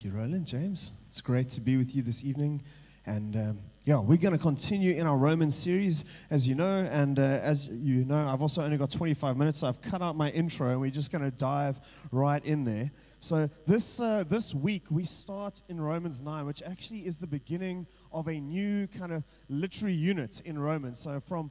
Thank you, Roland, James. It's great to be with you this evening. And um, yeah, we're going to continue in our Roman series, as you know. And uh, as you know, I've also only got 25 minutes, so I've cut out my intro and we're just going to dive right in there. So this, uh, this week, we start in Romans 9, which actually is the beginning of a new kind of literary unit in Romans. So from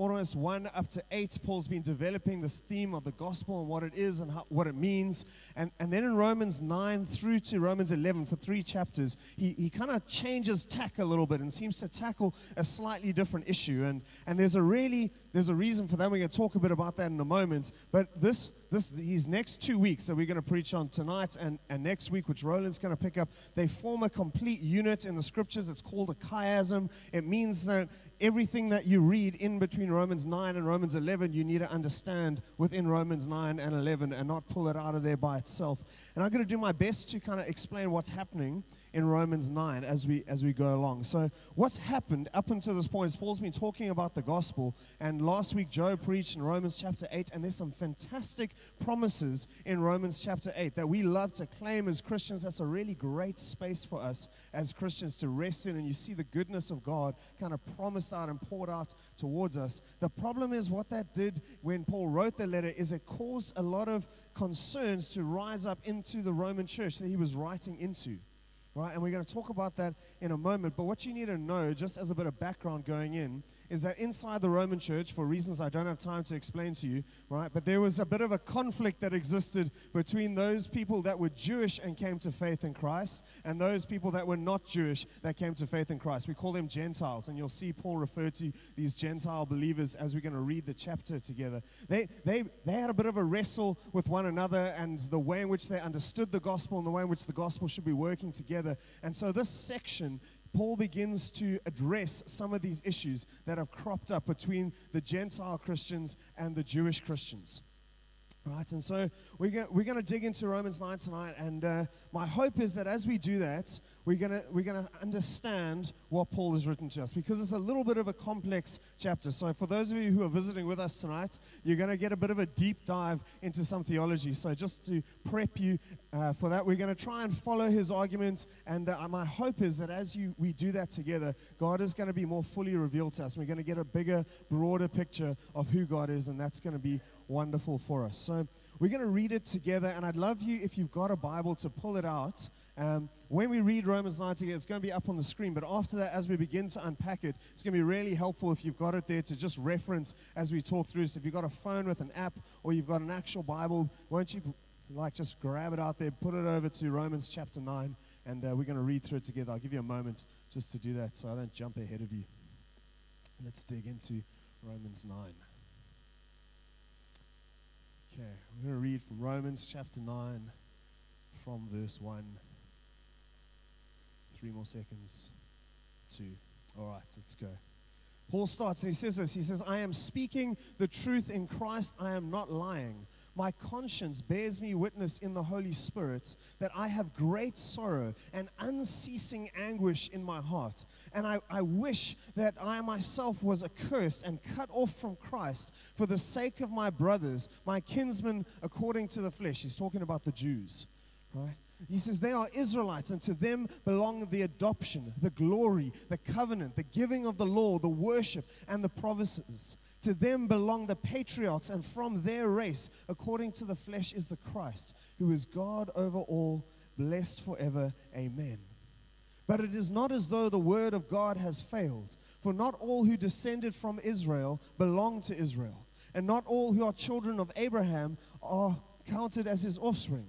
almost 1 up to 8, Paul's been developing this theme of the gospel and what it is and how, what it means. And, and then in Romans 9 through to Romans 11, for three chapters, he, he kind of changes tack a little bit and seems to tackle a slightly different issue. And, and there's a really, there's a reason for that. We're going to talk a bit about that in a moment. But this, this, these next two weeks that we're going to preach on tonight and, and next week, which Roland's going to pick up, they form a complete unit in the scriptures. It's called a chiasm. It means that everything that you read in between Romans 9 and Romans 11, you need to understand within Romans 9 and 11 and not pull it out of there by itself. And I'm going to do my best to kind of explain what's happening in Romans 9 as we as we go along. So what's happened up until this point is Paul's been talking about the gospel and last week Joe preached in Romans chapter 8 and there's some fantastic promises in Romans chapter 8 that we love to claim as Christians. That's a really great space for us as Christians to rest in and you see the goodness of God kind of promised out and poured out towards us. The problem is what that did when Paul wrote the letter is it caused a lot of concerns to rise up into the Roman church that he was writing into right? And we're going to talk about that in a moment. But what you need to know, just as a bit of background going in, is that inside the Roman church, for reasons I don't have time to explain to you, right? But there was a bit of a conflict that existed between those people that were Jewish and came to faith in Christ and those people that were not Jewish that came to faith in Christ. We call them Gentiles. And you'll see Paul refer to these Gentile believers as we're going to read the chapter together. They, they, they had a bit of a wrestle with one another and the way in which they understood the gospel and the way in which the gospel should be working together. And so this section Paul begins to address some of these issues that have cropped up between the Gentile Christians and the Jewish Christians. Right, and so we're going we're gonna dig into Romans 9 tonight, and uh, my hope is that as we do that, we're going we're gonna understand what Paul has written to us because it's a little bit of a complex chapter. So, for those of you who are visiting with us tonight, you're going to get a bit of a deep dive into some theology. So, just to prep you uh, for that, we're going to try and follow his arguments, and uh, my hope is that as you, we do that together, God is going to be more fully revealed to us. We're going to get a bigger, broader picture of who God is, and that's going to be wonderful for us. So we're going to read it together, and I'd love you, if you've got a Bible, to pull it out. Um, when we read Romans 9 together, it's going to be up on the screen, but after that, as we begin to unpack it, it's going to be really helpful if you've got it there to just reference as we talk through. So if you've got a phone with an app or you've got an actual Bible, won't you like just grab it out there, put it over to Romans chapter 9, and uh, we're going to read through it together. I'll give you a moment just to do that so I don't jump ahead of you. Let's dig into Romans 9. Okay, we're going to read from Romans chapter 9, from verse 1. Three more seconds. Two. All right, let's go. Paul starts and he says this He says, I am speaking the truth in Christ, I am not lying. My conscience bears me witness in the Holy Spirit that I have great sorrow and unceasing anguish in my heart. And I, I wish that I myself was accursed and cut off from Christ for the sake of my brothers, my kinsmen according to the flesh. He's talking about the Jews, right? He says, They are Israelites, and to them belong the adoption, the glory, the covenant, the giving of the law, the worship, and the promises. To them belong the patriarchs, and from their race, according to the flesh, is the Christ, who is God over all, blessed forever. Amen. But it is not as though the word of God has failed, for not all who descended from Israel belong to Israel, and not all who are children of Abraham are counted as his offspring,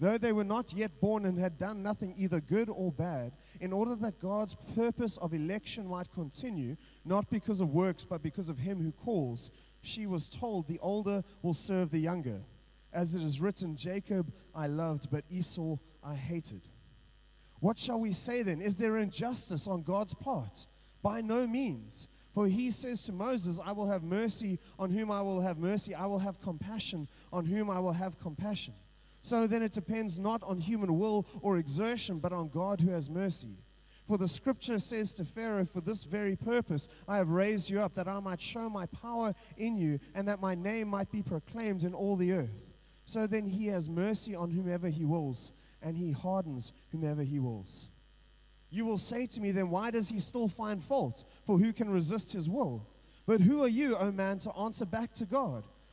though they were not yet born and had done nothing either good or bad, in order that God's purpose of election might continue, not because of works, but because of him who calls she was told, The older will serve the younger. As it is written, Jacob I loved, but Esau I hated. What shall we say then? Is there injustice on God's part? By no means. For he says to Moses, I will have mercy on whom I will have mercy. I will have compassion on whom I will have compassion. So then it depends not on human will or exertion, but on God who has mercy. For the scripture says to Pharaoh, For this very purpose I have raised you up, that I might show my power in you, and that my name might be proclaimed in all the earth. So then he has mercy on whomever he wills, and he hardens whomever he wills. You will say to me, then why does he still find fault? For who can resist his will? But who are you, O man, to answer back to God?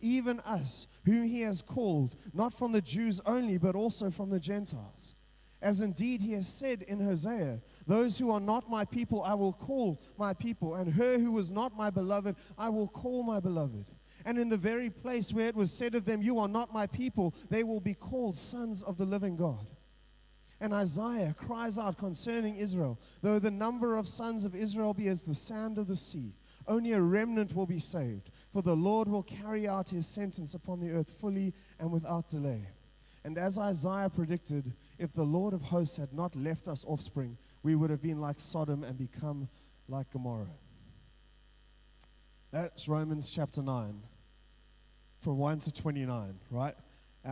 even us, whom he has called, not from the Jews only, but also from the Gentiles. As indeed he has said in Hosea, Those who are not my people I will call my people, and her who was not my beloved I will call my beloved. And in the very place where it was said of them, You are not my people, they will be called sons of the living God. And Isaiah cries out concerning Israel Though the number of sons of Israel be as the sand of the sea, only a remnant will be saved. For the Lord will carry out his sentence upon the earth fully and without delay. And as Isaiah predicted, if the Lord of hosts had not left us offspring, we would have been like Sodom and become like Gomorrah. That's Romans chapter 9, from 1 to 29, right?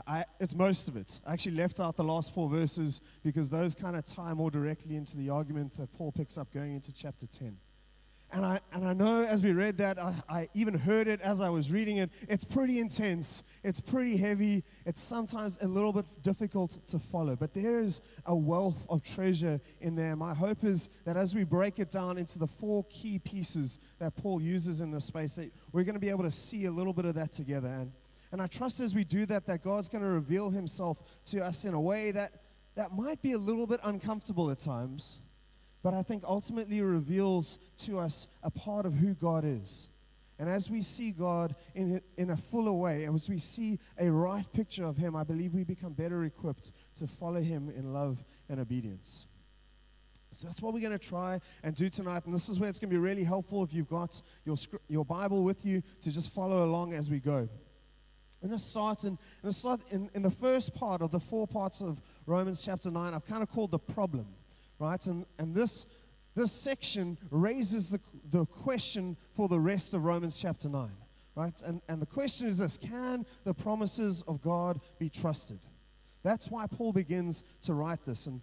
I, it's most of it. I actually left out the last four verses because those kind of tie more directly into the argument that Paul picks up going into chapter 10. And I, and I know as we read that, I, I even heard it as I was reading it. It's pretty intense, it's pretty heavy, it's sometimes a little bit difficult to follow. But there is a wealth of treasure in there. My hope is that as we break it down into the four key pieces that Paul uses in this space, that we're going to be able to see a little bit of that together. And and I trust as we do that, that God's going to reveal himself to us in a way that, that might be a little bit uncomfortable at times, but I think ultimately reveals to us a part of who God is. And as we see God in, in a fuller way, and as we see a right picture of Him, I believe we become better equipped to follow Him in love and obedience. So that's what we're going to try and do tonight. And this is where it's going to be really helpful if you've got your, your Bible with you to just follow along as we go. I'm going to start, in, I'm start in, in the first part of the four parts of Romans chapter 9. I've kind of called the problem, right? And, and this, this section raises the, the question for the rest of Romans chapter 9, right? And, and the question is this Can the promises of God be trusted? That's why Paul begins to write this. And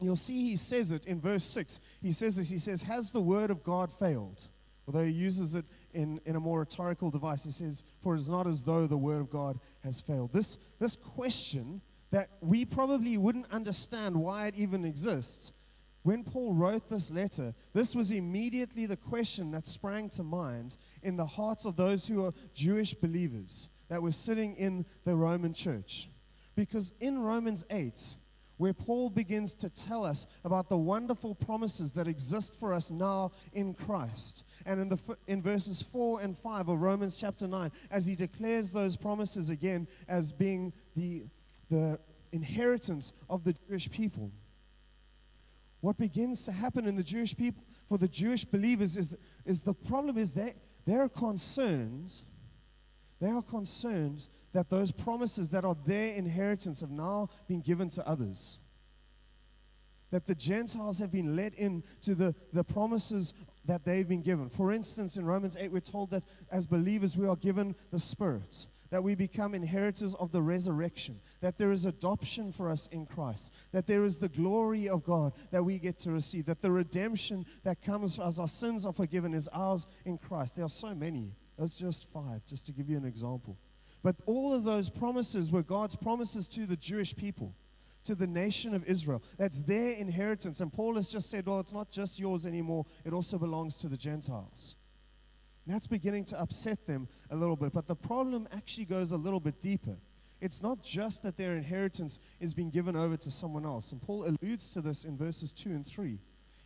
you'll see he says it in verse 6. He says this He says, Has the word of God failed? Although he uses it in, in a more rhetorical device. He says, For it is not as though the word of God has failed. This, this question that we probably wouldn't understand why it even exists. When Paul wrote this letter, this was immediately the question that sprang to mind in the hearts of those who are Jewish believers that were sitting in the Roman church. Because in Romans 8, where Paul begins to tell us about the wonderful promises that exist for us now in Christ. And in, the, in verses 4 and 5 of Romans chapter 9, as he declares those promises again as being the, the inheritance of the Jewish people. What begins to happen in the Jewish people, for the Jewish believers, is, is the problem is that they're concerned, they are concerned that those promises that are their inheritance have now been given to others. That the Gentiles have been let in to the, the promises that they've been given. For instance, in Romans 8, we're told that as believers we are given the Spirit, that we become inheritors of the resurrection, that there is adoption for us in Christ, that there is the glory of God that we get to receive, that the redemption that comes as our sins are forgiven is ours in Christ. There are so many. That's just five, just to give you an example. But all of those promises were God's promises to the Jewish people, to the nation of Israel. That's their inheritance. And Paul has just said, well, it's not just yours anymore, it also belongs to the Gentiles. That's beginning to upset them a little bit. But the problem actually goes a little bit deeper. It's not just that their inheritance is being given over to someone else. And Paul alludes to this in verses 2 and 3.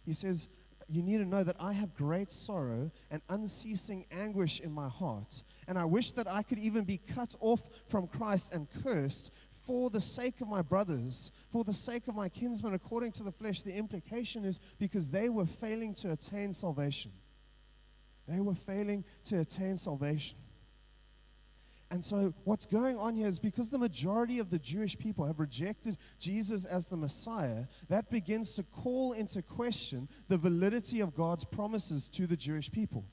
He says, you need to know that I have great sorrow and unceasing anguish in my heart. And I wish that I could even be cut off from Christ and cursed for the sake of my brothers, for the sake of my kinsmen according to the flesh. The implication is because they were failing to attain salvation. They were failing to attain salvation. And so, what's going on here is because the majority of the Jewish people have rejected Jesus as the Messiah, that begins to call into question the validity of God's promises to the Jewish people.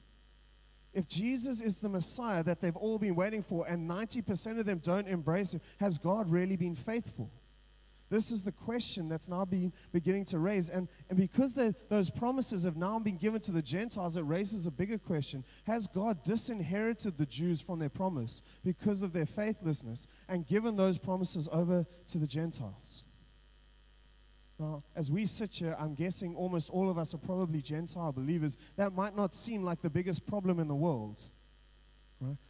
If Jesus is the Messiah that they've all been waiting for, and 90% of them don't embrace him, has God really been faithful? This is the question that's now been beginning to raise. And, and because those promises have now been given to the Gentiles, it raises a bigger question. Has God disinherited the Jews from their promise because of their faithlessness and given those promises over to the Gentiles? Now, as we sit here, I'm guessing almost all of us are probably Gentile believers. That might not seem like the biggest problem in the world.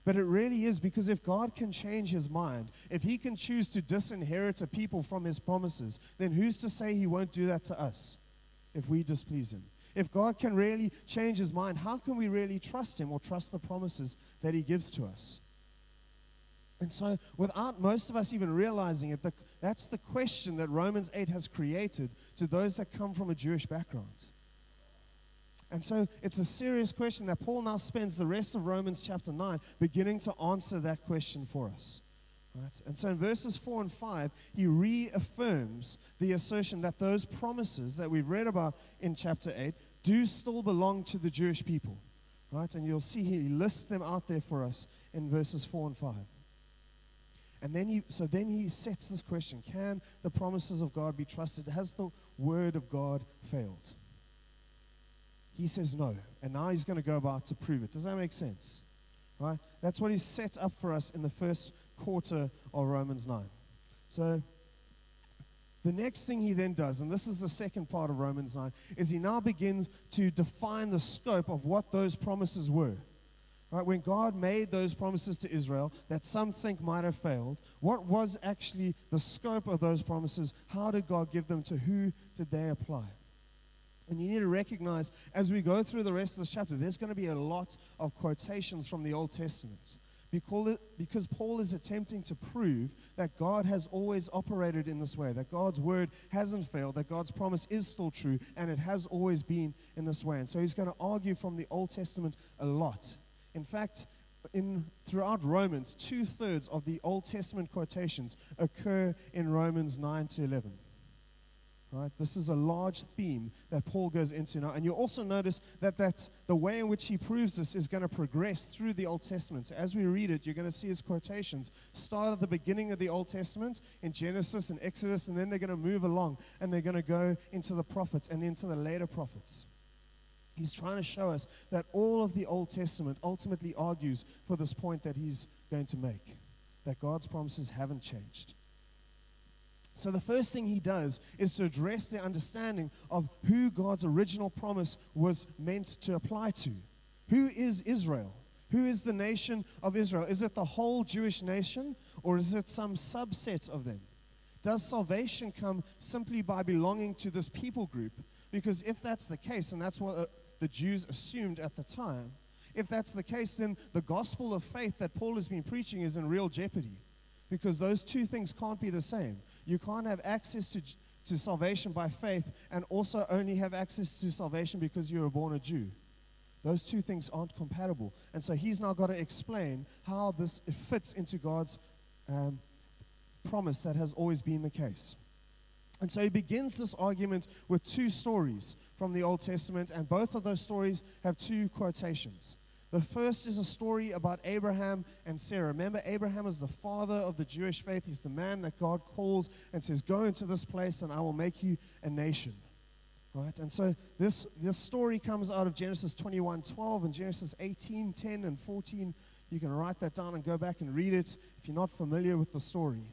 But it really is because if God can change his mind, if he can choose to disinherit a people from his promises, then who's to say he won't do that to us if we displease him? If God can really change his mind, how can we really trust him or trust the promises that he gives to us? And so, without most of us even realizing it, the, that's the question that Romans 8 has created to those that come from a Jewish background. And so it's a serious question that Paul now spends the rest of Romans chapter 9 beginning to answer that question for us. Right? And so in verses 4 and 5, he reaffirms the assertion that those promises that we've read about in chapter 8 do still belong to the Jewish people. Right? And you'll see he lists them out there for us in verses 4 and 5. And then he, so then he sets this question Can the promises of God be trusted? Has the word of God failed? He says no. And now he's going to go about to prove it. Does that make sense? Right? That's what he's set up for us in the first quarter of Romans 9. So the next thing he then does, and this is the second part of Romans 9, is he now begins to define the scope of what those promises were. Right, when God made those promises to Israel that some think might have failed, what was actually the scope of those promises? How did God give them? To who did they apply? And you need to recognize as we go through the rest of this chapter, there's going to be a lot of quotations from the Old Testament. Because Paul is attempting to prove that God has always operated in this way, that God's word hasn't failed, that God's promise is still true, and it has always been in this way. And so he's going to argue from the Old Testament a lot. In fact, in, throughout Romans, two thirds of the Old Testament quotations occur in Romans 9 to 11. Right? This is a large theme that Paul goes into now. And you also notice that, that the way in which he proves this is going to progress through the Old Testament. So as we read it, you're going to see his quotations start at the beginning of the Old Testament in Genesis and Exodus, and then they're going to move along and they're going to go into the prophets and into the later prophets. He's trying to show us that all of the Old Testament ultimately argues for this point that he's going to make that God's promises haven't changed. So, the first thing he does is to address their understanding of who God's original promise was meant to apply to. Who is Israel? Who is the nation of Israel? Is it the whole Jewish nation or is it some subset of them? Does salvation come simply by belonging to this people group? Because if that's the case, and that's what uh, the Jews assumed at the time, if that's the case, then the gospel of faith that Paul has been preaching is in real jeopardy. Because those two things can't be the same. You can't have access to, to salvation by faith and also only have access to salvation because you were born a Jew. Those two things aren't compatible. And so he's now got to explain how this fits into God's um, promise that has always been the case. And so he begins this argument with two stories from the Old Testament, and both of those stories have two quotations. The first is a story about Abraham and Sarah. Remember, Abraham is the father of the Jewish faith. He's the man that God calls and says, Go into this place and I will make you a nation. Right? And so this, this story comes out of Genesis 21 12 and Genesis 18 10 and 14. You can write that down and go back and read it if you're not familiar with the story.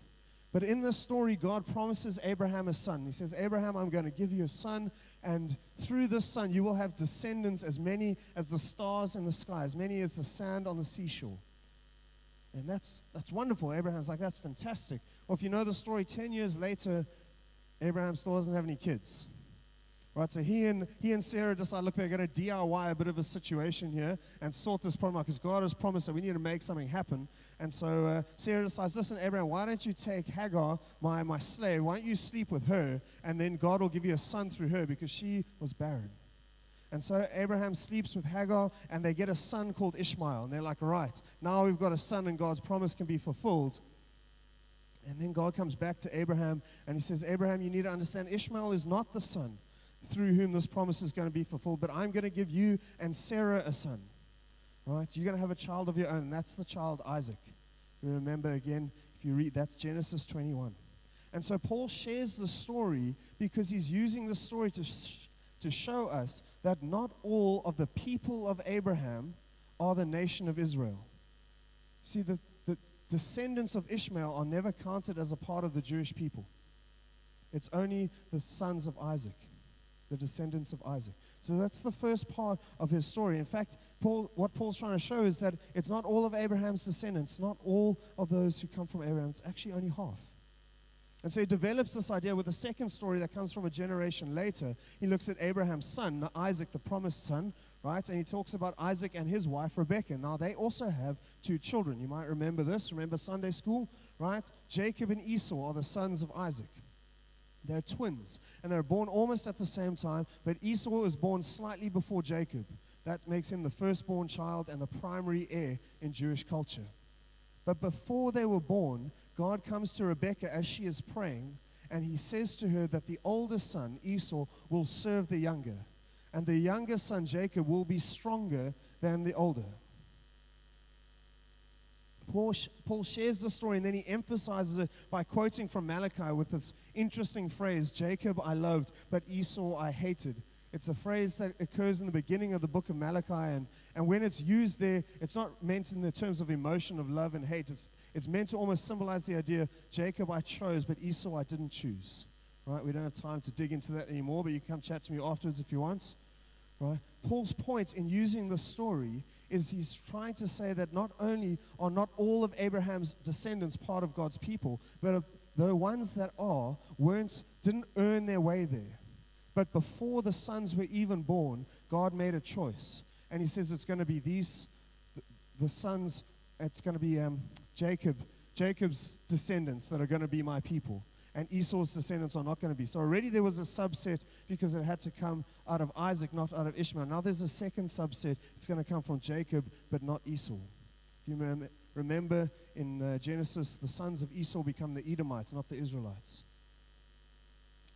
But in this story, God promises Abraham a son. He says, Abraham, I'm going to give you a son, and through this son, you will have descendants as many as the stars in the sky, as many as the sand on the seashore. And that's, that's wonderful. Abraham's like, that's fantastic. Well, if you know the story, 10 years later, Abraham still doesn't have any kids. Right, so he and he and Sarah decide, look, they're going to DIY a bit of a situation here and sort this problem out because God has promised that we need to make something happen. And so uh, Sarah decides, listen, Abraham, why don't you take Hagar, my my slave? Why don't you sleep with her, and then God will give you a son through her because she was barren. And so Abraham sleeps with Hagar, and they get a son called Ishmael. And they're like, right, now we've got a son, and God's promise can be fulfilled. And then God comes back to Abraham, and he says, Abraham, you need to understand Ishmael is not the son through whom this promise is going to be fulfilled, but I'm going to give you and Sarah a son. Right? You're going to have a child of your own. That's the child Isaac. Remember again, if you read, that's Genesis 21. And so Paul shares the story because he's using the story to, sh- to show us that not all of the people of Abraham are the nation of Israel. See, the, the descendants of Ishmael are never counted as a part of the Jewish people, it's only the sons of Isaac the descendants of Isaac. So that's the first part of his story. In fact, Paul, what Paul's trying to show is that it's not all of Abraham's descendants, not all of those who come from Abraham, it's actually only half. And so he develops this idea with a second story that comes from a generation later. He looks at Abraham's son, Isaac, the promised son, right? And he talks about Isaac and his wife, Rebekah. Now, they also have two children. You might remember this. Remember Sunday school, right? Jacob and Esau are the sons of Isaac. They're twins, and they're born almost at the same time, but Esau is born slightly before Jacob. That makes him the firstborn child and the primary heir in Jewish culture. But before they were born, God comes to Rebekah as she is praying, and he says to her that the older son, Esau, will serve the younger, and the younger son, Jacob, will be stronger than the older. Paul, Paul shares the story and then he emphasizes it by quoting from Malachi with this interesting phrase Jacob I loved, but Esau I hated. It's a phrase that occurs in the beginning of the book of Malachi, and, and when it's used there, it's not meant in the terms of emotion of love and hate. It's, it's meant to almost symbolize the idea Jacob I chose, but Esau I didn't choose. Right? We don't have time to dig into that anymore, but you can come chat to me afterwards if you want. Right? Paul's point in using the story is he's trying to say that not only are not all of Abraham's descendants part of God's people, but the ones that are weren't didn't earn their way there. But before the sons were even born, God made a choice, and He says it's going to be these, the, sons. It's going to be um, Jacob, Jacob's descendants that are going to be my people and Esau's descendants are not going to be. So already there was a subset because it had to come out of Isaac, not out of Ishmael. Now there's a second subset. It's going to come from Jacob, but not Esau. If you remember in uh, Genesis, the sons of Esau become the Edomites, not the Israelites.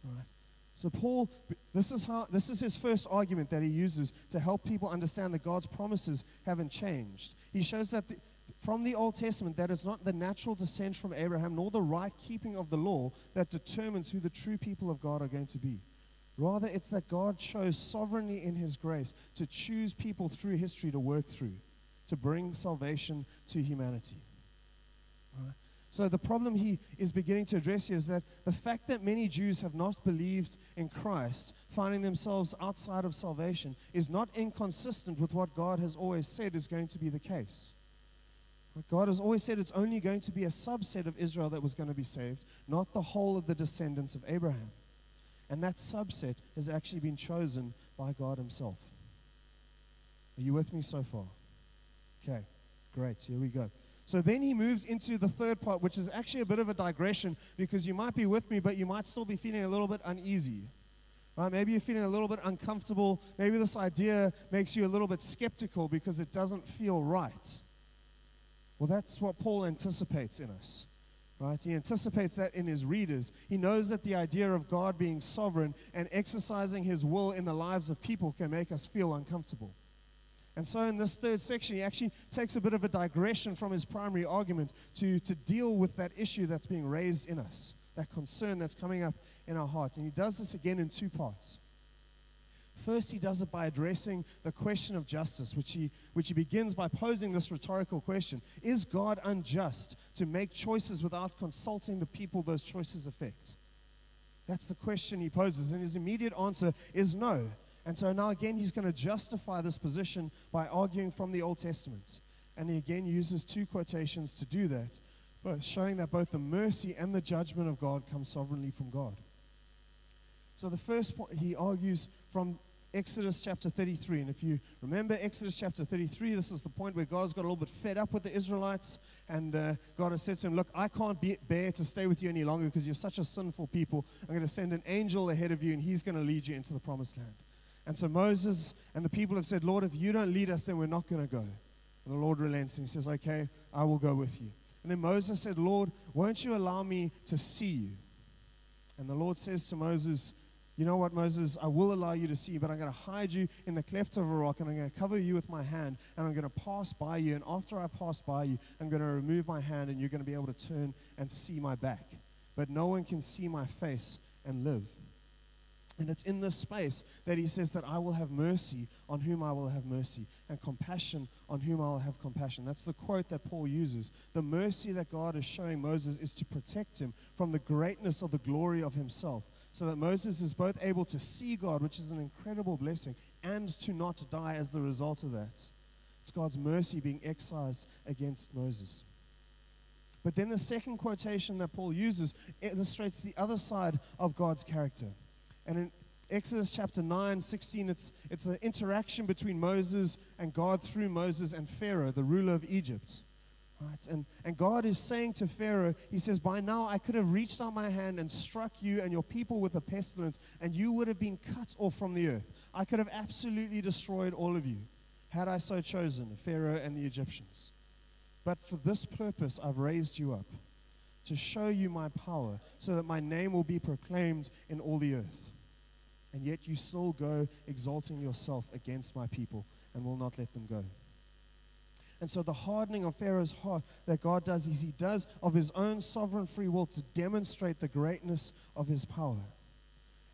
All right. So Paul, this is how this is his first argument that he uses to help people understand that God's promises haven't changed. He shows that the, from the Old Testament that it's not the natural descent from Abraham nor the right keeping of the law that determines who the true people of God are going to be. Rather, it's that God chose sovereignly in His grace to choose people through history to work through, to bring salvation to humanity. Right? So, the problem he is beginning to address here is that the fact that many Jews have not believed in Christ, finding themselves outside of salvation, is not inconsistent with what God has always said is going to be the case. God has always said it's only going to be a subset of Israel that was going to be saved, not the whole of the descendants of Abraham. And that subset has actually been chosen by God Himself. Are you with me so far? Okay, great. Here we go. So then he moves into the third part, which is actually a bit of a digression because you might be with me, but you might still be feeling a little bit uneasy. Right? Maybe you're feeling a little bit uncomfortable. Maybe this idea makes you a little bit skeptical because it doesn't feel right. Well, that's what Paul anticipates in us. Right? He anticipates that in his readers. He knows that the idea of God being sovereign and exercising his will in the lives of people can make us feel uncomfortable. And so, in this third section, he actually takes a bit of a digression from his primary argument to, to deal with that issue that's being raised in us, that concern that's coming up in our heart. And he does this again in two parts. First, he does it by addressing the question of justice, which he, which he begins by posing this rhetorical question Is God unjust to make choices without consulting the people those choices affect? That's the question he poses, and his immediate answer is no. And so now again, he's going to justify this position by arguing from the Old Testament. And he again uses two quotations to do that, both showing that both the mercy and the judgment of God come sovereignly from God. So the first point, he argues from Exodus chapter 33. And if you remember Exodus chapter 33, this is the point where God's got a little bit fed up with the Israelites. And uh, God has said to him, Look, I can't be, bear to stay with you any longer because you're such a sinful people. I'm going to send an angel ahead of you, and he's going to lead you into the promised land. And so Moses and the people have said, Lord, if you don't lead us, then we're not going to go. And the Lord relents and he says, Okay, I will go with you. And then Moses said, Lord, won't you allow me to see you? And the Lord says to Moses, You know what, Moses? I will allow you to see, but I'm going to hide you in the cleft of a rock, and I'm going to cover you with my hand, and I'm going to pass by you. And after I pass by you, I'm going to remove my hand, and you're going to be able to turn and see my back. But no one can see my face and live. And it's in this space that he says that I will have mercy on whom I will have mercy, and compassion on whom I will have compassion. That's the quote that Paul uses. The mercy that God is showing Moses is to protect him from the greatness of the glory of himself, so that Moses is both able to see God, which is an incredible blessing, and to not die as the result of that. It's God's mercy being excised against Moses. But then the second quotation that Paul uses illustrates the other side of God's character. And in Exodus chapter 9, 16, it's, it's an interaction between Moses and God through Moses and Pharaoh, the ruler of Egypt. Right? And, and God is saying to Pharaoh, He says, By now I could have reached out my hand and struck you and your people with a pestilence, and you would have been cut off from the earth. I could have absolutely destroyed all of you, had I so chosen, Pharaoh and the Egyptians. But for this purpose I've raised you up, to show you my power, so that my name will be proclaimed in all the earth and yet you still go exalting yourself against my people and will not let them go. And so, the hardening of Pharaoh's heart that God does is he does of his own sovereign free will to demonstrate the greatness of his power.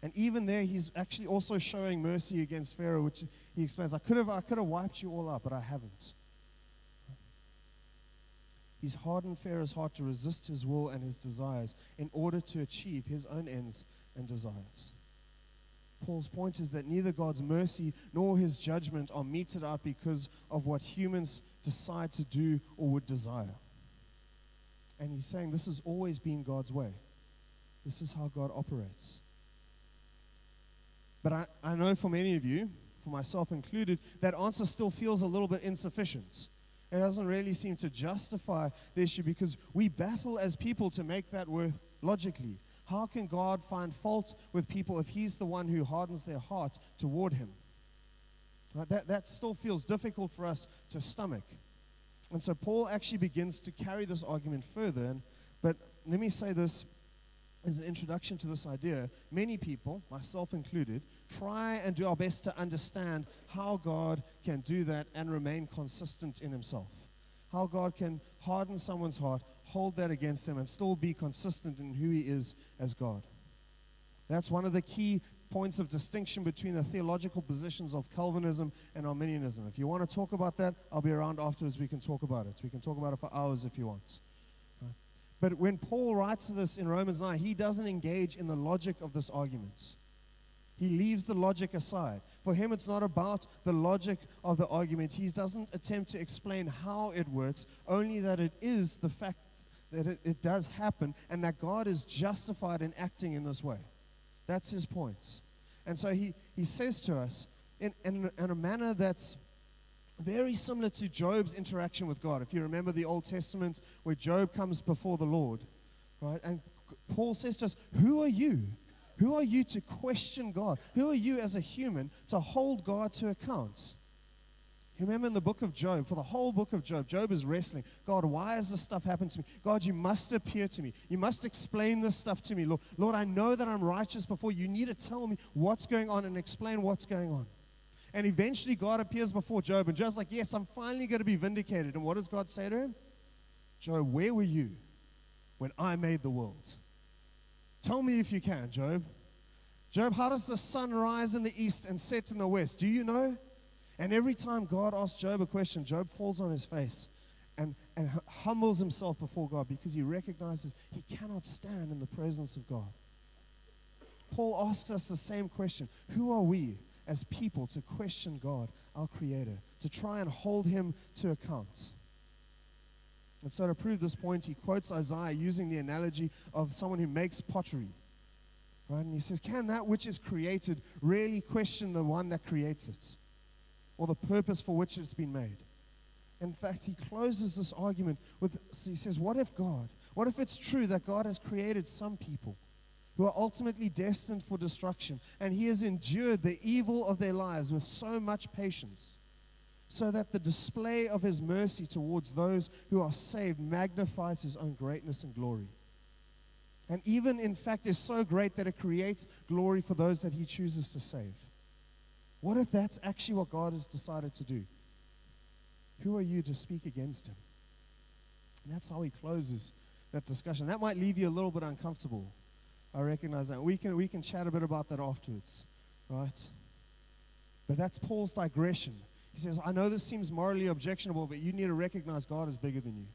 And even there, he's actually also showing mercy against Pharaoh, which he explains, I could have, I could have wiped you all out, but I haven't. He's hardened Pharaoh's heart to resist his will and his desires in order to achieve his own ends and desires. Paul's point is that neither God's mercy nor his judgment are meted out because of what humans decide to do or would desire. And he's saying this has always been God's way. This is how God operates. But I, I know for many of you, for myself included, that answer still feels a little bit insufficient. It doesn't really seem to justify the issue because we battle as people to make that work logically. How can God find fault with people if He's the one who hardens their heart toward Him? Right, that, that still feels difficult for us to stomach. And so Paul actually begins to carry this argument further. And, but let me say this as an introduction to this idea. Many people, myself included, try and do our best to understand how God can do that and remain consistent in Himself. How God can harden someone's heart hold that against him and still be consistent in who he is as God. That's one of the key points of distinction between the theological positions of Calvinism and Arminianism. If you want to talk about that, I'll be around afterwards. We can talk about it. We can talk about it for hours if you want. But when Paul writes this in Romans 9, he doesn't engage in the logic of this argument. He leaves the logic aside. For him, it's not about the logic of the argument. He doesn't attempt to explain how it works, only that it is the fact that it, it does happen and that God is justified in acting in this way. That's his point. And so he, he says to us in, in, in a manner that's very similar to Job's interaction with God. If you remember the Old Testament where Job comes before the Lord, right? And Paul says to us, Who are you? Who are you to question God? Who are you as a human to hold God to account? You remember in the book of Job, for the whole book of Job, Job is wrestling. God, why has this stuff happened to me? God, you must appear to me. You must explain this stuff to me. Lord, Lord, I know that I'm righteous before you. need to tell me what's going on and explain what's going on. And eventually, God appears before Job, and Job's like, Yes, I'm finally going to be vindicated. And what does God say to him? Job, where were you when I made the world? Tell me if you can, Job. Job, how does the sun rise in the east and set in the west? Do you know? And every time God asks Job a question, Job falls on his face and, and humbles himself before God because he recognizes he cannot stand in the presence of God. Paul asks us the same question Who are we as people to question God, our Creator, to try and hold Him to account? And so, to prove this point, he quotes Isaiah using the analogy of someone who makes pottery. Right? And he says, Can that which is created really question the one that creates it? Or the purpose for which it's been made? In fact, he closes this argument with he says, What if God, what if it's true that God has created some people who are ultimately destined for destruction, and he has endured the evil of their lives with so much patience? so that the display of his mercy towards those who are saved magnifies his own greatness and glory. And even, in fact, is so great that it creates glory for those that he chooses to save. What if that's actually what God has decided to do? Who are you to speak against him? And that's how he closes that discussion. That might leave you a little bit uncomfortable. I recognize that. We can, we can chat a bit about that afterwards, right? But that's Paul's digression. He says, I know this seems morally objectionable, but you need to recognize God is bigger than you.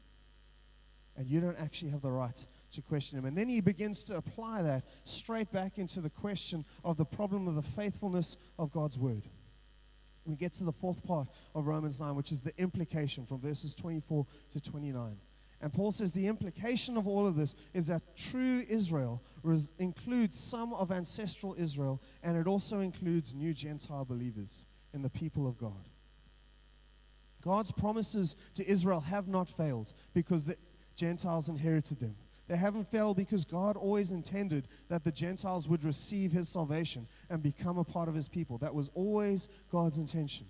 And you don't actually have the right to question him. And then he begins to apply that straight back into the question of the problem of the faithfulness of God's word. We get to the fourth part of Romans 9, which is the implication from verses 24 to 29. And Paul says the implication of all of this is that true Israel res- includes some of ancestral Israel, and it also includes new Gentile believers in the people of God. God's promises to Israel have not failed because the Gentiles inherited them. They haven't failed because God always intended that the Gentiles would receive his salvation and become a part of his people. That was always God's intention.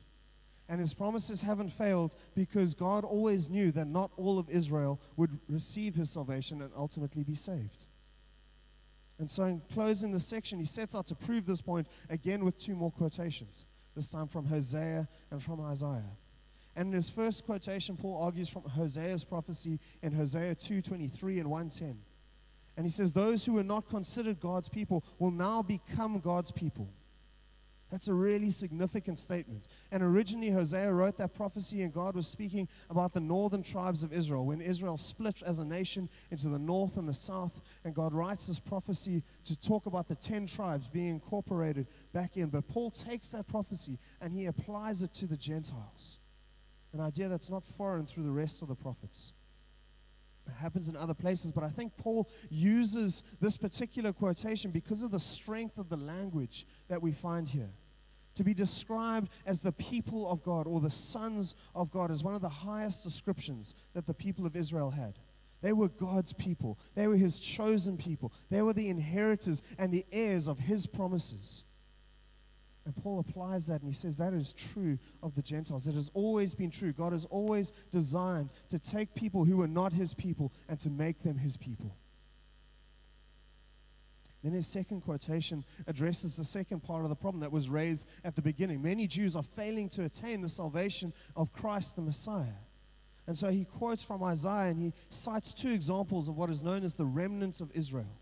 And his promises haven't failed because God always knew that not all of Israel would receive his salvation and ultimately be saved. And so, in closing this section, he sets out to prove this point again with two more quotations, this time from Hosea and from Isaiah. And in his first quotation, Paul argues from Hosea's prophecy in Hosea 2:23 and 110. And he says, Those who were not considered God's people will now become God's people. That's a really significant statement. And originally, Hosea wrote that prophecy, and God was speaking about the northern tribes of Israel when Israel split as a nation into the north and the south. And God writes this prophecy to talk about the 10 tribes being incorporated back in. But Paul takes that prophecy and he applies it to the Gentiles an idea that's not foreign through the rest of the prophets. It happens in other places, but I think Paul uses this particular quotation because of the strength of the language that we find here. To be described as the people of God or the sons of God is one of the highest descriptions that the people of Israel had. They were God's people, they were his chosen people, they were the inheritors and the heirs of his promises. And Paul applies that and he says that is true of the Gentiles. It has always been true. God has always designed to take people who are not his people and to make them his people. Then his second quotation addresses the second part of the problem that was raised at the beginning. Many Jews are failing to attain the salvation of Christ the Messiah. And so he quotes from Isaiah and he cites two examples of what is known as the remnant of Israel.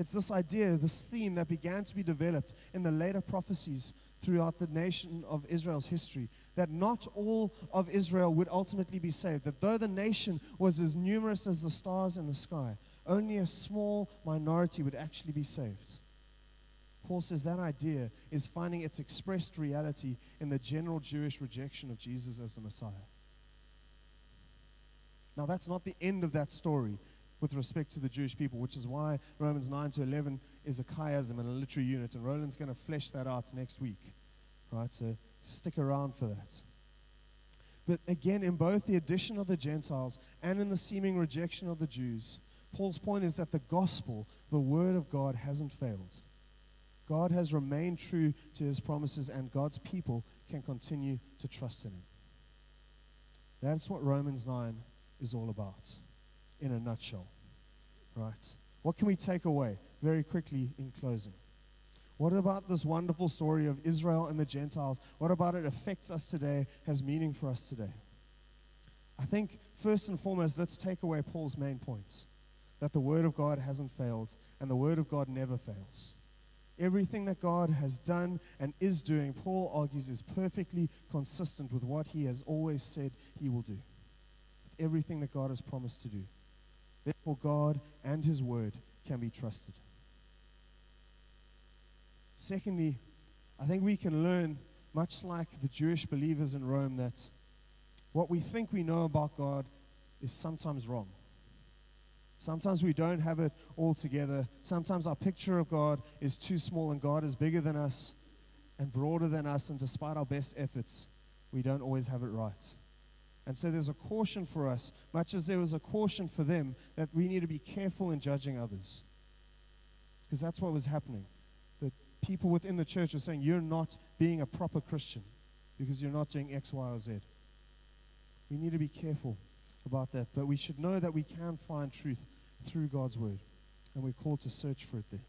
It's this idea, this theme that began to be developed in the later prophecies throughout the nation of Israel's history that not all of Israel would ultimately be saved. That though the nation was as numerous as the stars in the sky, only a small minority would actually be saved. Paul says that idea is finding its expressed reality in the general Jewish rejection of Jesus as the Messiah. Now, that's not the end of that story with respect to the Jewish people, which is why Romans 9 to 11 is a chiasm and a literary unit. And Roland's going to flesh that out next week. Right? So stick around for that. But again, in both the addition of the Gentiles and in the seeming rejection of the Jews, Paul's point is that the gospel, the word of God, hasn't failed. God has remained true to his promises, and God's people can continue to trust in him. That's what Romans 9 is all about in a nutshell. Right? What can we take away very quickly in closing? What about this wonderful story of Israel and the Gentiles? What about it affects us today, has meaning for us today? I think, first and foremost, let's take away Paul's main points that the Word of God hasn't failed, and the Word of God never fails. Everything that God has done and is doing, Paul argues, is perfectly consistent with what he has always said he will do. Everything that God has promised to do. Therefore, God and His Word can be trusted. Secondly, I think we can learn, much like the Jewish believers in Rome, that what we think we know about God is sometimes wrong. Sometimes we don't have it all together. Sometimes our picture of God is too small and God is bigger than us and broader than us. And despite our best efforts, we don't always have it right. And so there's a caution for us, much as there was a caution for them, that we need to be careful in judging others. Because that's what was happening. The people within the church were saying, You're not being a proper Christian because you're not doing X, Y, or Z. We need to be careful about that. But we should know that we can find truth through God's word. And we're called to search for it there.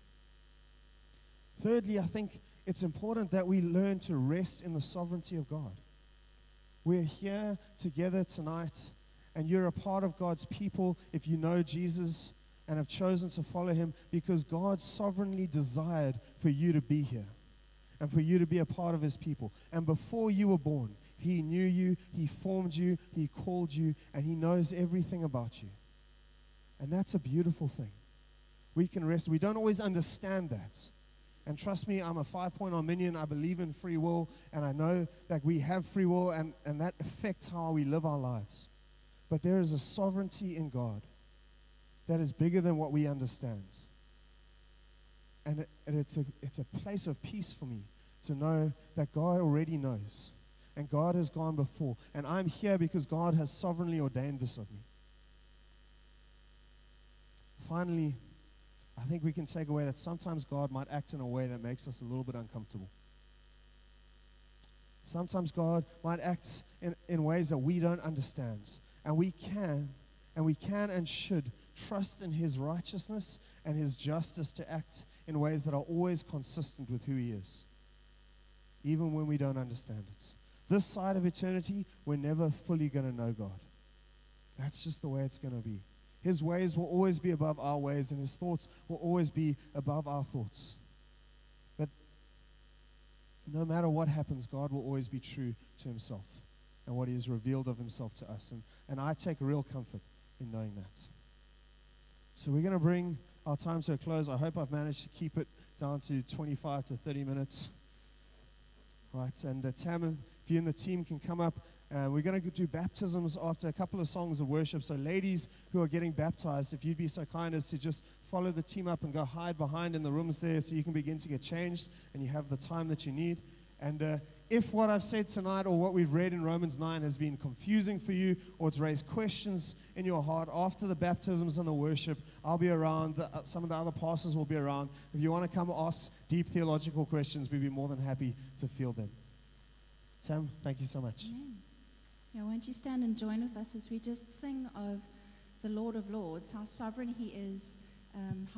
Thirdly, I think it's important that we learn to rest in the sovereignty of God. We're here together tonight, and you're a part of God's people if you know Jesus and have chosen to follow him because God sovereignly desired for you to be here and for you to be a part of his people. And before you were born, he knew you, he formed you, he called you, and he knows everything about you. And that's a beautiful thing. We can rest. We don't always understand that. And trust me, I'm a five point Arminian. I believe in free will, and I know that we have free will, and, and that affects how we live our lives. But there is a sovereignty in God that is bigger than what we understand. And, it, and it's, a, it's a place of peace for me to know that God already knows, and God has gone before, and I'm here because God has sovereignly ordained this of me. Finally, I think we can take away that sometimes God might act in a way that makes us a little bit uncomfortable. Sometimes God might act in, in ways that we don't understand. And we can, and we can and should trust in His righteousness and His justice to act in ways that are always consistent with who He is, even when we don't understand it. This side of eternity, we're never fully going to know God. That's just the way it's going to be. His ways will always be above our ways, and His thoughts will always be above our thoughts. But no matter what happens, God will always be true to Himself and what He has revealed of Himself to us. And, and I take real comfort in knowing that. So we're going to bring our time to a close. I hope I've managed to keep it down to 25 to 30 minutes. Right, and uh, Tam, if you and the team can come up, uh, we're going to do baptisms after a couple of songs of worship. So, ladies who are getting baptized, if you'd be so kind as to just follow the team up and go hide behind in the rooms there so you can begin to get changed and you have the time that you need. And uh, if what I've said tonight or what we've read in Romans 9 has been confusing for you or it's raised questions in your heart after the baptisms and the worship, I'll be around. Uh, some of the other pastors will be around. If you want to come ask deep theological questions, we'd be more than happy to field them. Sam, thank you so much. Yeah, won't you stand and join with us as we just sing of the Lord of Lords, how sovereign He is, um, how